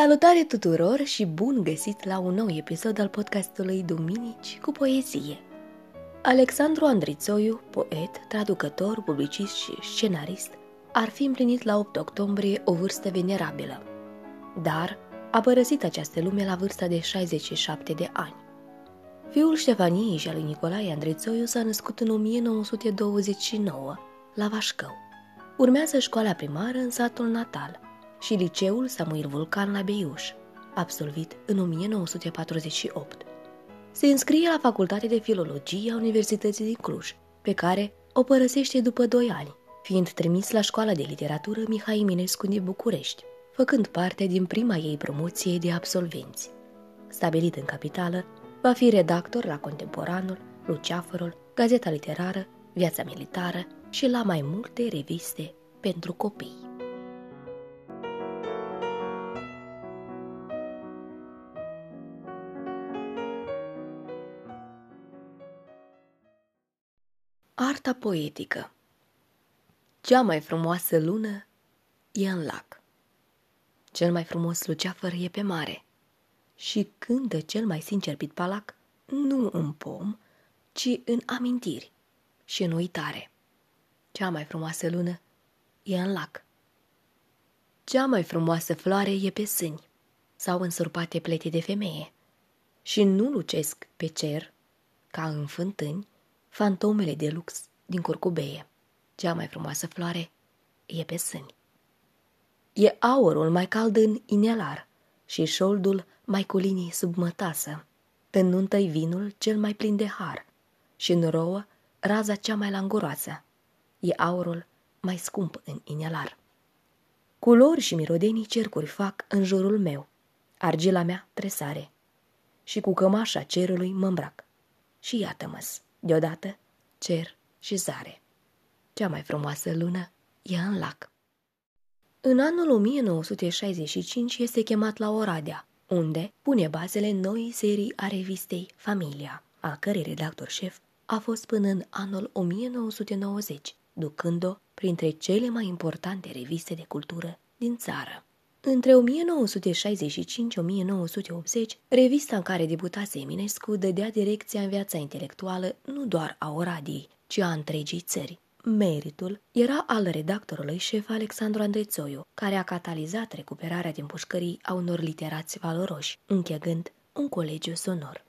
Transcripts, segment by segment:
Salutare tuturor și bun găsit la un nou episod al podcastului Duminici cu poezie. Alexandru Andrițoiu, poet, traducător, publicist și scenarist, ar fi împlinit la 8 octombrie o vârstă venerabilă. Dar a părăsit această lume la vârsta de 67 de ani. Fiul Ștefaniei și al lui Nicolae Andrițoiu s-a născut în 1929, la Vașcău. Urmează școala primară în satul natal – și liceul Samuel Vulcan la Beiuș, absolvit în 1948. Se înscrie la Facultatea de Filologie a Universității din Cluj, pe care o părăsește după doi ani, fiind trimis la Școala de Literatură Mihai Eminescu din București, făcând parte din prima ei promoție de absolvenți. Stabilit în capitală, va fi redactor la Contemporanul, Luceafărul, Gazeta Literară, Viața Militară și la mai multe reviste pentru copii. Arta poetică Cea mai frumoasă lună e în lac. Cel mai frumos luceafăr e pe mare. Și cântă cel mai sincer pitpalac nu în pom, ci în amintiri și în uitare. Cea mai frumoasă lună e în lac. Cea mai frumoasă floare e pe sâni sau în surpate plete de femeie și nu lucesc pe cer, ca în fântâni, fantomele de lux din curcubeie. Cea mai frumoasă floare e pe sâni. E aurul mai cald în inelar și șoldul mai cu linii sub mătasă. În nuntă vinul cel mai plin de har și în rouă raza cea mai languroasă. E aurul mai scump în inelar. Culori și mirodenii cercuri fac în jurul meu. Argila mea tresare și cu cămașa cerului mă îmbrac. Și iată-mă deodată cer și zare. Cea mai frumoasă lună e în lac. În anul 1965 este chemat la Oradea, unde pune bazele noi serii a revistei Familia, a cărei redactor șef a fost până în anul 1990, ducând-o printre cele mai importante reviste de cultură din țară. Între 1965-1980, revista în care debutase Eminescu dădea direcția în viața intelectuală nu doar a Oradiei, ci a întregii țări. Meritul era al redactorului șef Alexandru Andrețoiu, care a catalizat recuperarea din pușcării a unor literați valoroși, închegând un colegiu sonor.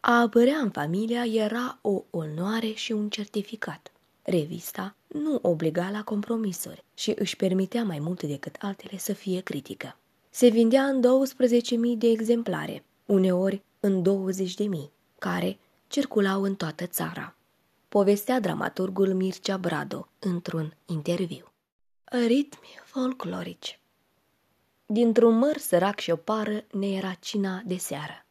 A apărea în familia era o onoare și un certificat. Revista nu obliga la compromisuri și își permitea mai mult decât altele să fie critică. Se vindea în 12.000 de exemplare, uneori în 20.000, care circulau în toată țara. Povestea dramaturgul Mircea Brado într-un interviu. Ritmi folclorici Dintr-un măr sărac și o pară ne era cina de seară.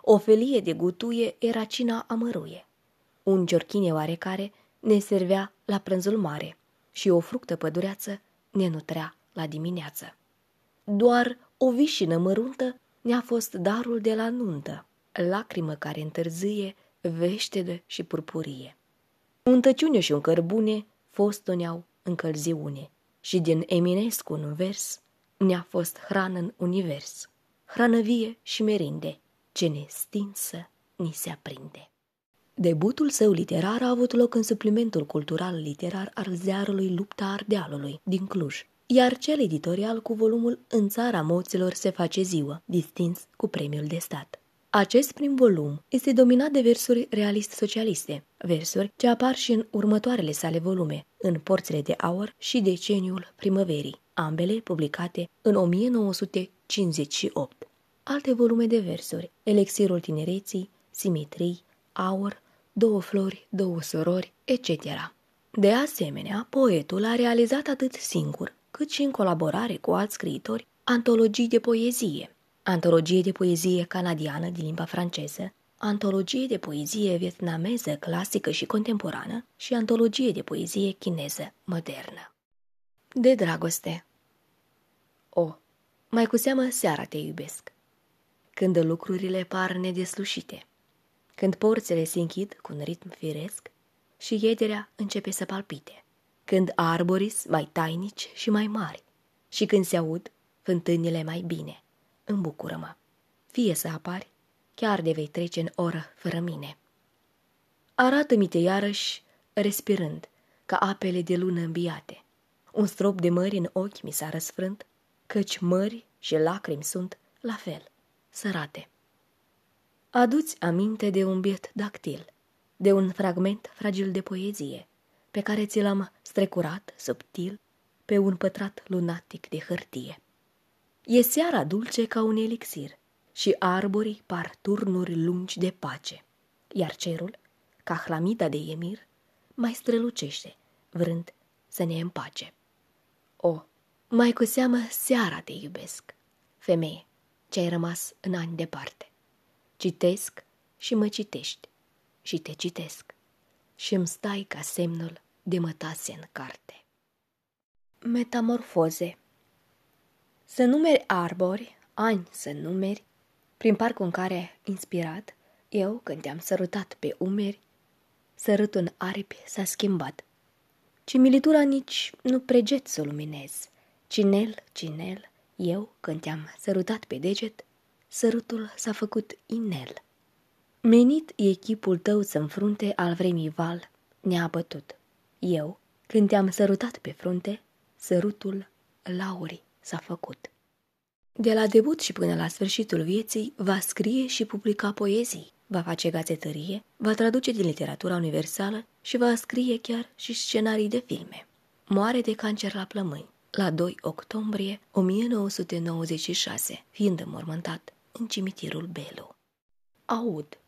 O felie de gutuie era cina amăruie. Un ciorchine oarecare ne servea la prânzul mare și o fructă pădureață ne nutrea la dimineață. Doar o vișină măruntă ne-a fost darul de la nuntă, lacrimă care întârzie, veștedă și purpurie. Un tăciune și un cărbune fostoneau încălziune și din Eminescu un vers ne-a fost hrană în univers, hrană vie și merinde, ce ne stinsă ni se aprinde. Debutul său literar a avut loc în suplimentul cultural literar al ziarului Lupta Ardealului din Cluj, iar cel editorial cu volumul În țara moților se face ziua, distins cu premiul de stat. Acest prim volum este dominat de versuri realist-socialiste, versuri ce apar și în următoarele sale volume, în Porțile de Aur și Deceniul Primăverii, ambele publicate în 1958. Alte volume de versuri, Elixirul Tinereții, Simetrii, Aur, două flori, două surori, etc. De asemenea, poetul a realizat atât singur, cât și în colaborare cu alți scriitori, antologii de poezie, antologie de poezie canadiană din limba franceză, antologie de poezie vietnameză clasică și contemporană și antologie de poezie chineză modernă. De dragoste O, mai cu seamă seara te iubesc, când lucrurile par nedeslușite – când porțile se închid cu un ritm firesc și iederea începe să palpite, când arboris mai tainici și mai mari și când se aud fântânile mai bine, îmbucură-mă. Fie să apari, chiar de vei trece în oră fără mine. Arată-mi-te iarăși, respirând, ca apele de lună îmbiate. Un strop de mări în ochi mi s-a răsfrânt, căci mări și lacrimi sunt la fel, sărate. Aduți aminte de un biet dactil, de un fragment fragil de poezie, pe care ți l-am strecurat subtil pe un pătrat lunatic de hârtie. E seara dulce ca un elixir și arborii par turnuri lungi de pace, iar cerul, ca hlamida de emir, mai strălucește, vrând să ne împace. O, mai cu seamă seara te iubesc, femeie, ce ai rămas în ani departe. Citesc și mă citești și te citesc și îmi stai ca semnul de mătase în carte. Metamorfoze Să numeri arbori, ani să numeri, prin parcul în care, inspirat, eu, când te-am sărutat pe umeri, sărutul în aripi s-a schimbat. Cimilitura nici nu preget să luminez. Cinel, cinel, eu, când te-am sărutat pe deget, sărutul s-a făcut inel. Menit e chipul tău să înfrunte al vremii val, ne-a bătut. Eu, când te-am sărutat pe frunte, sărutul laurii s-a făcut. De la debut și până la sfârșitul vieții, va scrie și publica poezii, va face gazetărie, va traduce din literatura universală și va scrie chiar și scenarii de filme. Moare de cancer la plămâni, la 2 octombrie 1996, fiind înmormântat în cimitirul Belu. Aud.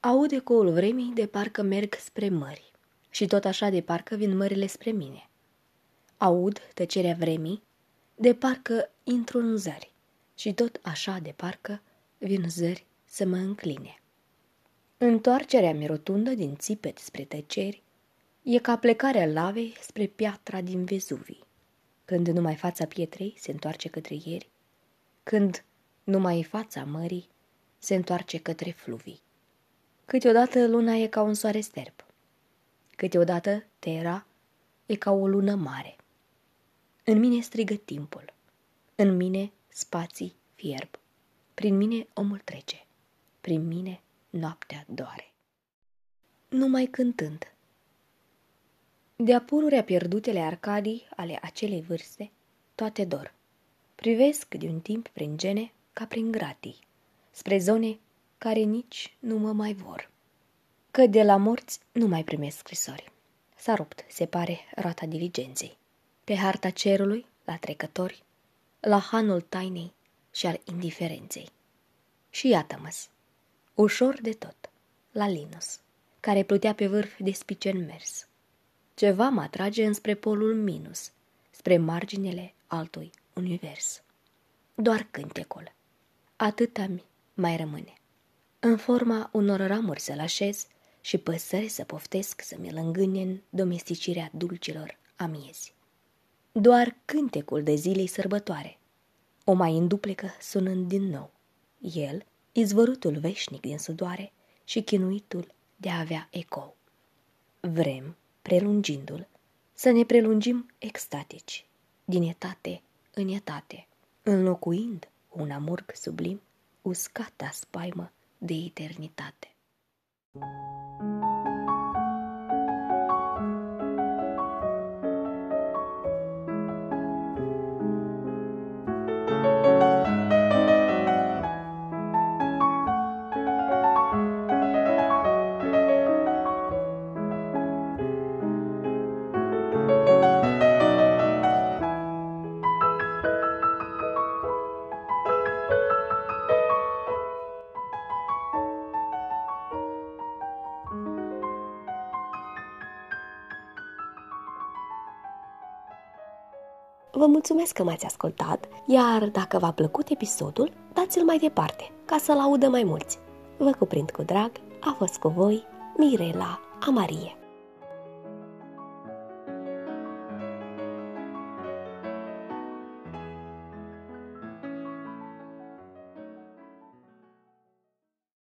Aud ecoul vremii de parcă merg spre mări și tot așa de parcă vin mările spre mine. Aud tăcerea vremii de parcă intru în zări și tot așa de parcă vin zări să mă încline. Întoarcerea mi rotundă din țipet spre tăceri e ca plecarea lavei spre piatra din Vezuvii. Când numai fața pietrei se întoarce către ieri, când numai fața mării se întoarce către fluvii. Câteodată luna e ca un soare sterp, câteodată Terra e ca o lună mare. În mine strigă timpul, în mine spații fierb, prin mine omul trece, prin mine noaptea doare. Numai cântând. De-a pururea pierdutele arcadii ale acelei vârste, toate dor. Privesc de un timp prin gene ca prin gratii, spre zone care nici nu mă mai vor. Că de la morți nu mai primesc scrisori. S-a rupt, se pare, rata diligenței. Pe harta cerului, la trecători, la hanul tainei și al indiferenței. Și iată-mă ușor de tot, la Linus, care plutea pe vârf de spicen mers. Ceva mă atrage înspre polul minus, spre marginele altui univers. Doar cântecul. Atâta mi mai rămâne. În forma unor ramuri să-l așez și păsări să poftesc să mi-l în domesticirea dulcilor amiezi. Doar cântecul de zilei sărbătoare, o mai înduplecă sunând din nou. El, izvărutul veșnic din sudoare și chinuitul de a avea ecou. Vrem, prelungindu-l, să ne prelungim extatici, din etate în etate, înlocuind un amurg sublim, uscata spaimă de eternitate. Vă mulțumesc că m-ați ascultat, iar dacă v-a plăcut episodul, dați-l mai departe, ca să-l audă mai mulți. Vă cuprind cu drag, a fost cu voi Mirela Amarie.